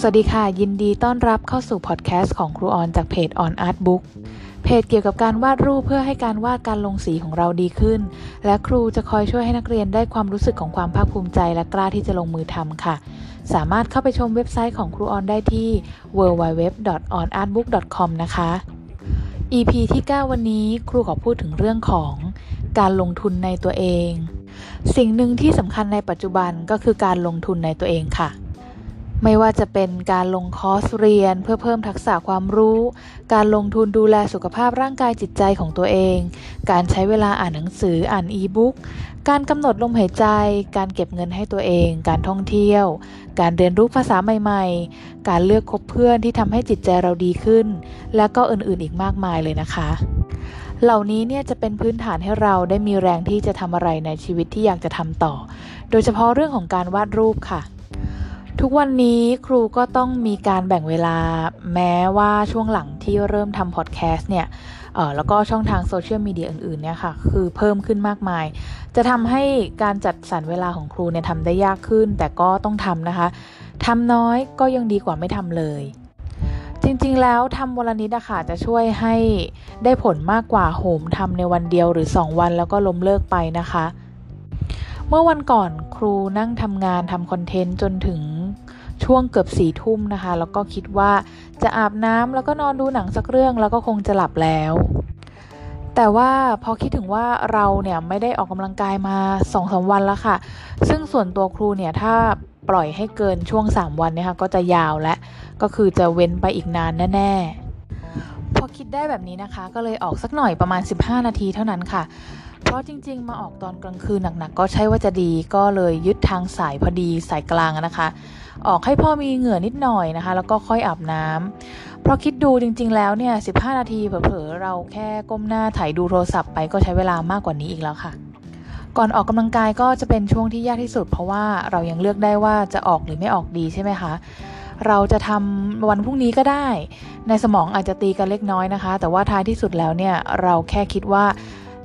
สวัสดีค่ะ ยินดีต้อนรับเข้าสู่พอดแคสต์ของครูออนจากเพจ On Art Book เพจเกี่ยวกับการวาดรูปเพื่อให้การวาดการลงสีของเราดีขึ้น และครูจะคอยช่วยให้นักเรียนได้ความรู้สึกของความภาคภูมิใจและกล้าที่จะลงมือทำค่ะ สามารถเข้าไปชมเว็บไซต์ของครูออนได้ที่ www.onartbook.com นะคะ EP ที่ 9 วันนี้ครูขอพูดถึงเรื่องของการลงทุนในตัวเอง สิ่งหนึ่งที่สำคัญในปัจจุบันก็คือการลงทุนในตัวเองค่ะ ไม่ว่าจะเป็นการลงคอร์สเรียนเพื่อเพิ่มทักษะความรู้ การลงทุนดูแลสุขภาพร่างกายจิตใจของตัวเอง การใช้เวลาอ่านหนังสืออ่านอีบุ๊ก การกำหนดลมหายใจ การเก็บเงินให้ตัวเอง การท่องเที่ยว การเรียนรู้ภาษาใหม่ๆ การเลือกคบเพื่อนที่ทำให้จิตใจเราดีขึ้น และก็อื่นๆอีกมากมายเลยนะคะ เหล่านี้เนี่ยจะเป็นพื้นฐานให้เราได้มีแรงที่จะทำอะไรในชีวิตที่อยากจะทำต่อ โดยเฉพาะเรื่องของการวาดรูปค่ะ ทุกวันนี้ครูก็ต้องมีการแบ่งเวลาแม้ว่าช่วงหลังที่เริ่มทำพอดแคสต์เนี่ยแล้วก็ช่องทางโซเชียลมีเดียอื่นๆเนี่ยค่ะ คือเพิ่มขึ้นมากมาย จะทำให้การจัดสรรเวลาของครูเนี่ยทำได้ยากขึ้น แต่ก็ต้องทำนะคะทำน้อยก็ยังดีกว่าไม่ทำเลย จริงๆแล้วทำวันละนิดอะค่ะจะช่วยให้ได้ผลมากกว่าโหมทำในวันเดียวหรือ 2 วันแล้วก็ล้มเลิกไปนะคะ เมื่อวันก่อนครูนั่งทำงานทำคอนเทนต์จนถึง ช่วงเกือบสี่ทุ่มนะคะ แล้วก็คิดว่าจะอาบน้ำแล้วก็นอนดูหนังสักเรื่องแล้วก็คงจะหลับแล้วแต่ว่าพอคิดถึงว่าเราเนี่ยไม่ได้ออกกำลังกายมา2อสวันแล้วค่ะ ซึ่งส่วนตัวครูเนี่ยถ้าปล่อยให้เกินช่วง 3 วันเนี่ยค่ะก็จะยาวและ ก็คือจะเว้นไปอีกนานแน่ ๆ พอคิดได้แบบนี้นะคะ ก็เลยออกสักหน่อยประมาณ 15 นาทีเท่านั้นค่ะ เพราะจริง ๆ มาออกตอนกลางคืนหนักๆก็ใช่ว่าจะดีก็เลยยึดทางสายพอดีสายกลางนะคะ ออกให้พอมีเหงื่อนิดหน่อยนะคะ แล้วก็ค่อยอาบน้ำเพราะคิดดูจริง ๆ แล้วเนี่ย 15 นาทีเผลอๆเราแค่ก้มหน้าถ่ายดูโทรศัพท์ไปก็ใช้เวลามากกว่านี้อีกแล้วค่ะ ก่อนออกกำลังกายก็จะเป็นช่วงที่ยากที่สุด เพราะว่าเรายังเลือกได้ว่าจะออกหรือไม่ออกดีใช่ไหมคะเราจะทำวันพรุ่งนี้ก็ได้ ในสมองอาจจะตีกันเล็กน้อยนะคะ แต่ว่าท้ายที่สุดแล้วเนี่ย เราแค่คิดว่า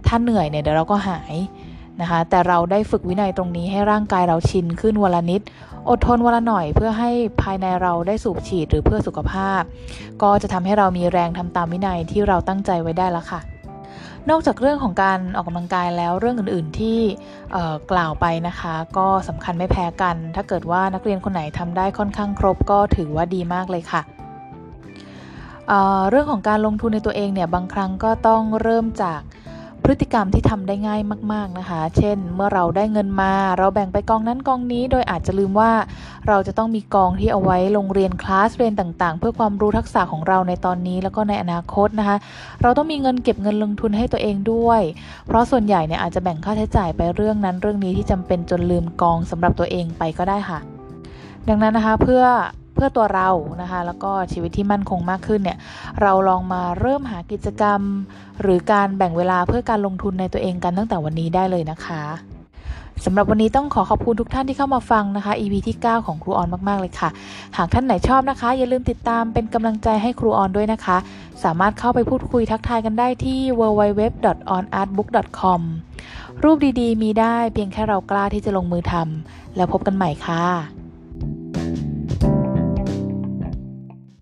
ถ้าเหนื่อยเนี่ยเดี๋ยวเราก็หาย นะคะ แต่เราได้ฝึกวินัยตรงนี้ให้ร่างกายเราชินขึ้นวันละนิด อดทนวันละหน่อย เพื่อให้ภายในเราได้สูบฉีดหรือเพื่อสุขภาพ ก็จะทำให้เรามีแรงทำตามวินัยที่เราตั้งใจไว้ได้แล้วค่ะนอกจากเรื่องของการออกกำลังกายแล้วเรื่องอื่นๆที่กล่าวไปนะคะ ก็สำคัญไม่แพ้กัน ถ้าเกิดว่านักเรียนคนไหนทำได้ค่อนข้างครบก็ถือว่าดีมากเลยค่ะเเรื่องของการลงทุนในตัวเองเนี่ยบางครั้งก็ต้องเริ่มจาก พฤติกรรมที่ทำได้ง่ายมาก ๆนะคะ เช่น เมื่อเราได้เงินมา เราแบ่งไปกองนั้นกองนี้ โดยอาจจะลืมว่าเราจะต้องมีกองที่เอาไว้ลงเรียนคลาสเรียนต่างๆ เพื่อความรู้ทักษะของเราในตอนนี้แล้วก็ในอนาคตนะคะ เราต้องมีเงินเก็บเงินลงทุนให้ตัวเองด้วย เพราะส่วนใหญ่เนี่ยอาจจะแบ่งค่าใช้จ่ายไปเรื่องนั้นเรื่องนี้ที่จำเป็นจนลืมกองสำหรับตัวเองไปก็ได้ค่ะ ดังนั้นนะคะเพื่อ พื่อตัวเรานะคะ แล้วก็ชีวิตที่มั่นคงมากขึ้นเนี่ย เราลองมาเริ่มหากิจกรรม หรือการแบ่งเวลาเพื่อการลงทุนในตัวเองกันตั้งแต่วันนี้ได้เลยนะคะสำหรับวันนี้ต้องขอขอบคุณทุกท่านที่เข้ามาฟังนะคะ EP ที่ 9 ของครูออนมาก ๆ เลยค่ะ หากท่านไหนชอบนะคะ อย่าลืมติดตามเป็นกำลังใจให้ครูออนด้วยนะคะ สามารถเข้าไปพูดคุยทักทายกันได้ที่ www.onartbook.com รูปดีๆ มีได้เพียงแค่เรากล้าที่จะลงมือทำแล้วพบกันใหม่ค่ะ